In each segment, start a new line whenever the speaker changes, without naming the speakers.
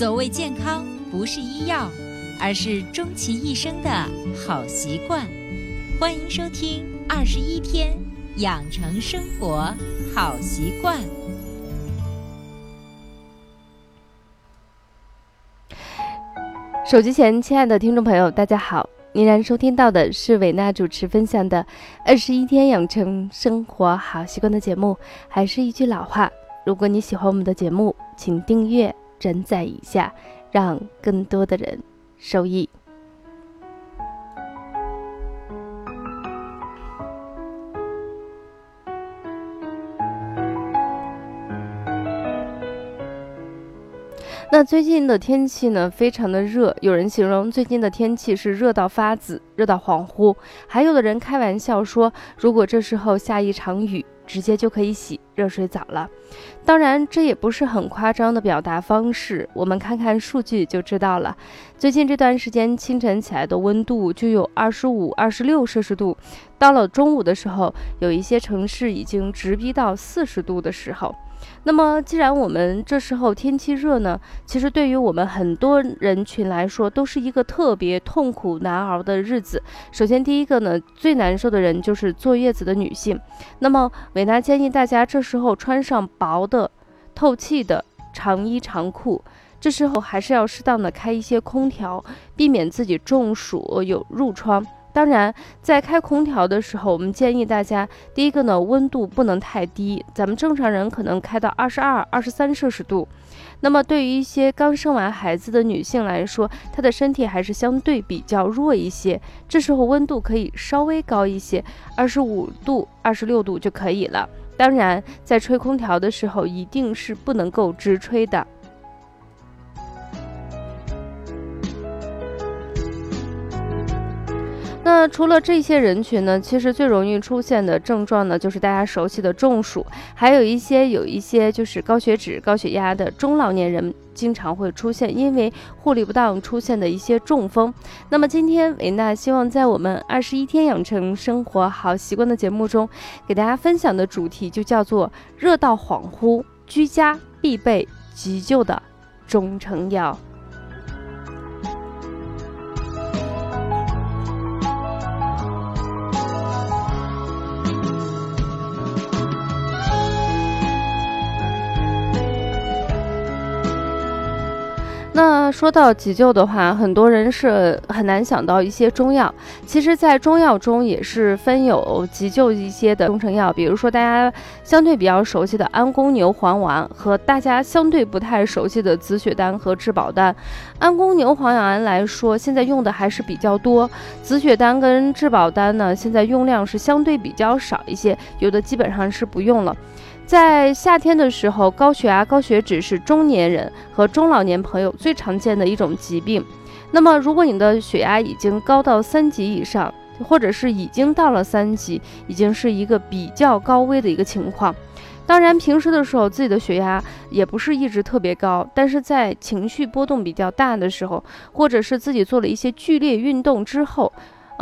所谓健康，不是医药，而是终其一生的好习惯。欢迎收听《二十一天养成生活好习惯》。
手机前，亲爱的听众朋友，大家好！依然收听到的是伟娜主持分享的《二十一天养成生活好习惯》的节目。还是一句老话，如果你喜欢我们的节目，请订阅。转载一下，让更多的人受益。那最近的天气呢，非常的热，有人形容最近的天气是热到发紫，热到恍惚，还有的人开玩笑说，如果这时候下一场雨。直接就可以洗热水澡了，当然这也不是很夸张的表达方式，我们看看数据就知道了。最近这段时间清晨起来的温度就有二十五、二十六摄氏度，到了中午的时候，有一些城市已经直逼到四十度的时候。那么，既然我们这时候天气热呢，其实对于我们很多人群来说，都是一个特别痛苦难熬的日子。首先，第一个呢，最难受的人就是坐月子的女性。那么，伟娜建议大家这时候穿上薄的、透气的长衣长裤，这时候还是要适当的开一些空调，避免自己中暑有褥疮。当然，在开空调的时候，我们建议大家，第一个呢，温度不能太低，咱们正常人可能开到二十二、二十三摄氏度。那么，对于一些刚生完孩子的女性来说，她的身体还是相对比较弱一些，这时候温度可以稍微高一些，二十五度、二十六度就可以了。当然，在吹空调的时候，一定是不能够直吹的。那除了这些人群呢，其实最容易出现的症状呢，就是大家熟悉的中暑，还有一些有一些就是高血脂、高血压的中老年人经常会出现，因为护理不当出现的一些中风。那么今天维娜希望在我们二十一天养成生活好习惯的节目中，给大家分享的主题就叫做热到恍惚，居家必备急救的中成药。说到急救的话，很多人是很难想到一些中药。其实，在中药中也是分有急救一些的中成药，比如说大家相对比较熟悉的安宫牛黄丸和大家相对不太熟悉的紫雪丹和质保丹。安宫牛黄丸来说，现在用的还是比较多；紫雪丹跟质保丹呢，现在用量是相对比较少一些，有的基本上是不用了。在夏天的时候，高血压、高血脂是中年人和中老年朋友最常见的一种疾病。那么，如果你的血压已经高到三级以上，或者是已经到了三级，已经是一个比较高危的一个情况。当然，平时的时候自己的血压也不是一直特别高，但是在情绪波动比较大的时候，或者是自己做了一些剧烈运动之后。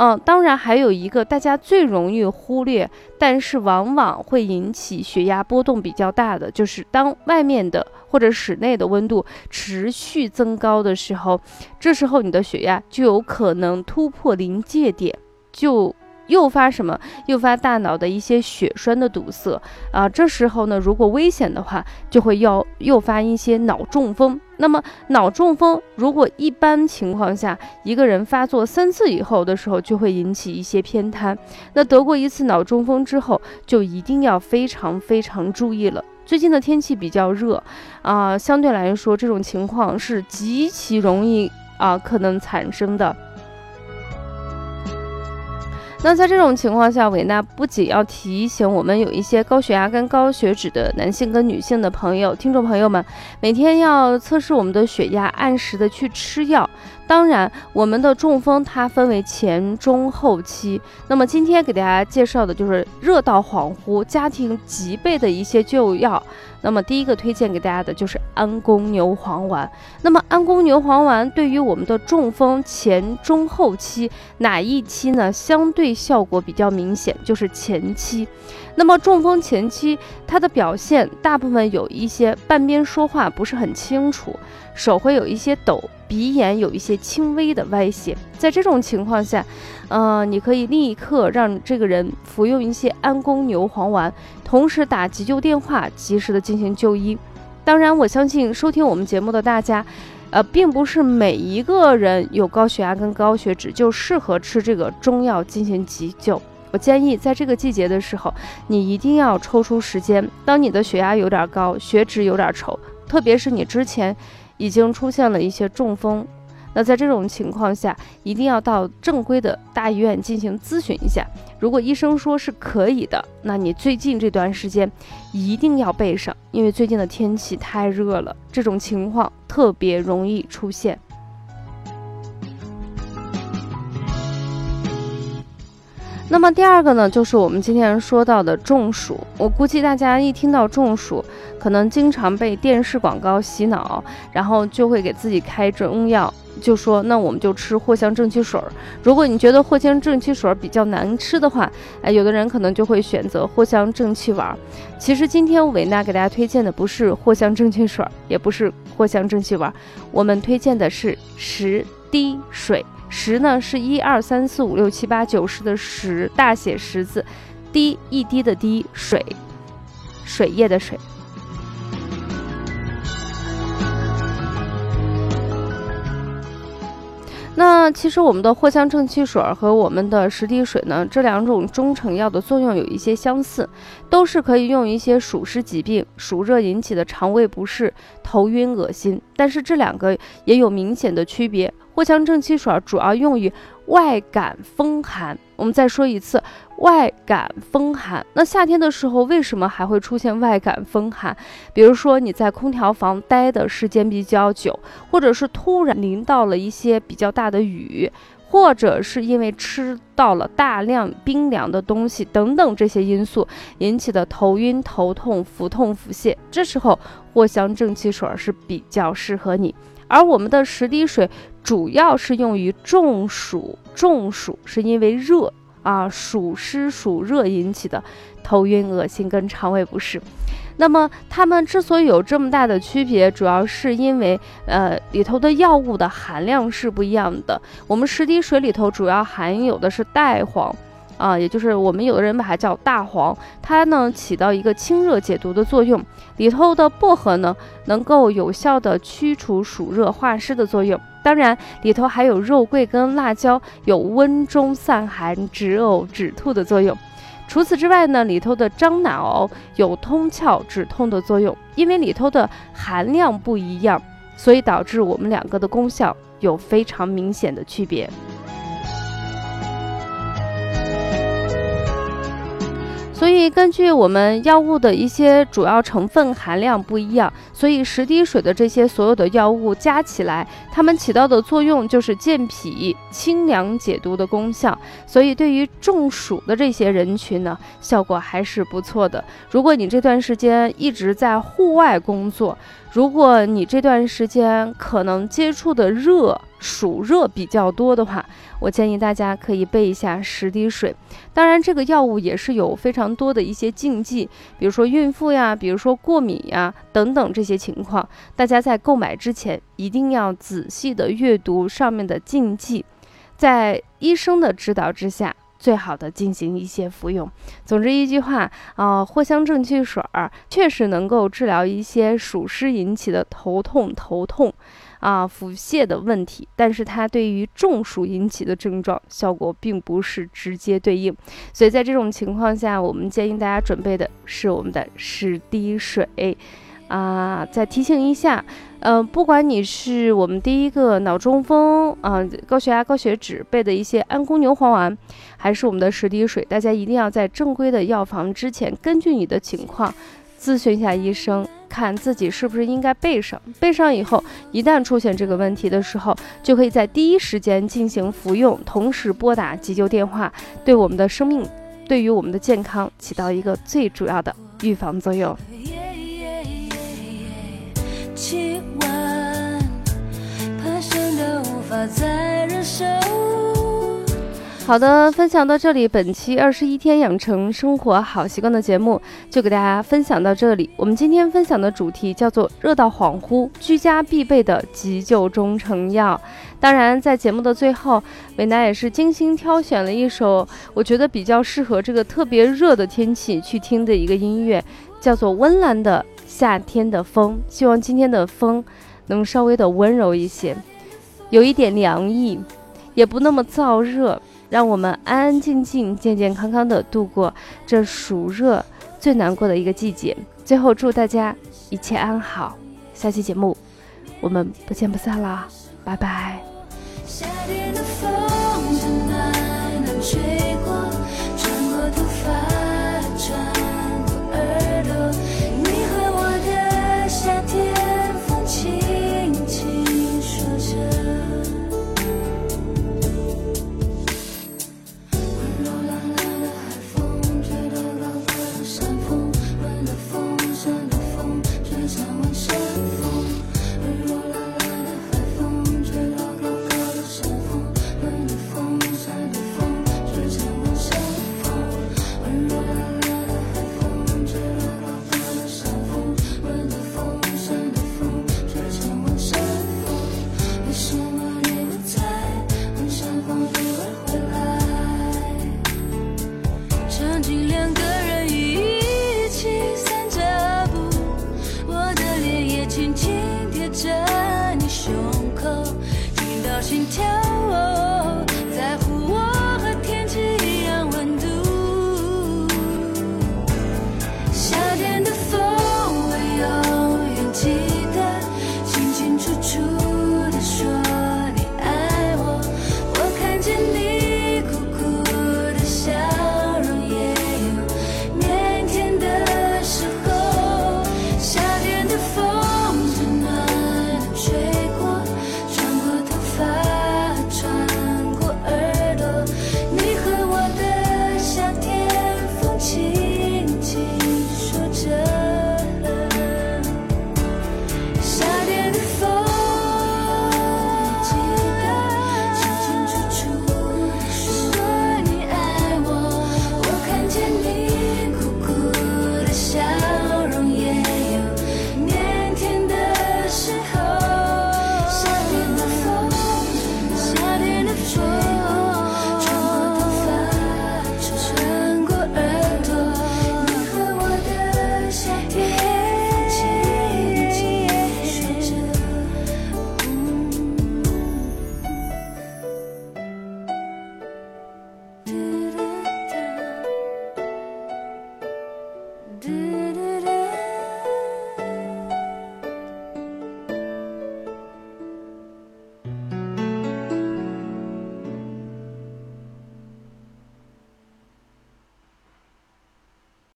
嗯，当然还有一个大家最容易忽略，但是往往会引起血压波动比较大的，就是当外面的或者室内的温度持续增高的时候，这时候你的血压就有可能突破临界点，就。诱发什么？诱发大脑的一些血栓的堵塞啊！这时候呢，如果危险的话，就会要诱发一些脑中风。那么脑中风，如果一般情况下一个人发作三次以后的时候，就会引起一些偏瘫。那得过一次脑中风之后，就一定要非常非常注意了。最近的天气比较热啊，相对来说，这种情况是极其容易啊可能产生的。那在这种情况下，维纳不仅要提醒我们有一些高血压跟高血脂的男性跟女性的朋友、听众朋友们，每天要测试我们的血压，按时的去吃药。当然，我们的中风它分为前、中、后期。那么今天给大家介绍的就是热到恍惚、家庭急备的一些救药。那么第一个推荐给大家的就是安宫牛黄丸。那么安宫牛黄丸对于我们的中风前、中、后期哪一期呢？相对效果比较明显，就是前期。那么中风前期它的表现大部分有一些半边说话不是很清楚。手会有一些抖，鼻炎有一些轻微的歪斜。在这种情况下，呃，你可以立刻让这个人服用一些安宫牛黄丸，同时打急救电话，及时的进行就医。当然，我相信收听我们节目的大家，呃，并不是每一个人有高血压跟高血脂就适合吃这个中药进行急救。我建议在这个季节的时候，你一定要抽出时间。当你的血压有点高，血脂有点稠，特别是你之前已经出现了一些中风，那在这种情况下，一定要到正规的大医院进行咨询一下。如果医生说是可以的，那你最近这段时间一定要备上，因为最近的天气太热了，这种情况特别容易出现。那么第二个呢，就是我们今天说到的中暑。我估计大家一听到中暑，可能经常被电视广告洗脑，然后就会给自己开中药，就说那我们就吃藿香正气水儿。如果你觉得藿香正气水儿比较难吃的话，哎，有的人可能就会选择藿香正气丸。其实今天伟娜给大家推荐的不是藿香正气水儿，也不是藿香正气丸，我们推荐的是十滴水。十呢是一二三四五六七八九十的十，大写十字，滴一滴的滴，水，水液的水。那其实我们的藿香正气水和我们的十滴水呢，这两种中成药的作用有一些相似，都是可以用一些暑湿疾病、暑热引起的肠胃不适、头晕恶心，但是这两个也有明显的区别。藿香正气水主要用于外感风寒。我们再说一次，外感风寒。那夏天的时候，为什么还会出现外感风寒？比如说你在空调房待的时间比较久，或者是突然淋到了一些比较大的雨，或者是因为吃到了大量冰凉的东西等等这些因素引起的头晕、头痛、腹痛、腹泻，这时候藿香正气水是比较适合你。而我们的十滴水主要是用于中暑，中暑是因为热啊，暑湿暑热引起的头晕、恶心跟肠胃不适。那么它们之所以有这么大的区别，主要是因为呃里头的药物的含量是不一样的。我们十滴水里头主要含有的是代黄。啊，也就是我们有的人把它叫大黄，它呢起到一个清热解毒的作用。里头的薄荷呢，能够有效的驱除暑热化湿的作用。当然，里头还有肉桂跟辣椒，有温中散寒、止呕止吐的作用。除此之外呢，里头的樟脑有通窍止痛的作用。因为里头的含量不一样，所以导致我们两个的功效有非常明显的区别。所以，根据我们药物的一些主要成分含量不一样，所以十滴水的这些所有的药物加起来，它们起到的作用就是健脾、清凉、解毒的功效。所以，对于中暑的这些人群呢，效果还是不错的。如果你这段时间一直在户外工作，如果你这段时间可能接触的热暑热比较多的话，我建议大家可以备一下十滴水，当然这个药物也是有非常多的一些禁忌，比如说孕妇呀，比如说过敏呀等等这些情况，大家在购买之前一定要仔细的阅读上面的禁忌，在医生的指导之下，最好的进行一些服用。总之一句话啊，藿香正气水儿确实能够治疗一些暑湿引起的头痛、头痛。啊，腹泻的问题，但是它对于中暑引起的症状效果并不是直接对应，所以在这种情况下，我们建议大家准备的是我们的十滴水。啊，再提醒一下，嗯，不管你是我们第一个脑中风啊、高血压、高血脂备的一些安宫牛黄丸，还是我们的十滴水，大家一定要在正规的药房之前，根据你的情况。咨询一下医生，看自己是不是应该备上。备上以后，一旦出现这个问题的时候，就可以在第一时间进行服用，同时拨打急救电话，对我们的生命，对于我们的健康起到一个最主要的预防作用。好的，分享到这里，本期二十一天养成生活好习惯的节目就给大家分享到这里。我们今天分享的主题叫做“热到恍惚，居家必备的急救中成药”。当然，在节目的最后，美娜也是精心挑选了一首我觉得比较适合这个特别热的天气去听的一个音乐，叫做《温岚的夏天的风》。希望今天的风能稍微的温柔一些，有一点凉意，也不那么燥热。让我们安安静静、健健康康的度过这暑热最难过的一个季节。最后，祝大家一切安好。下期节目我们不见不散啦，拜拜。夏天的风能吹。胸口听到心跳。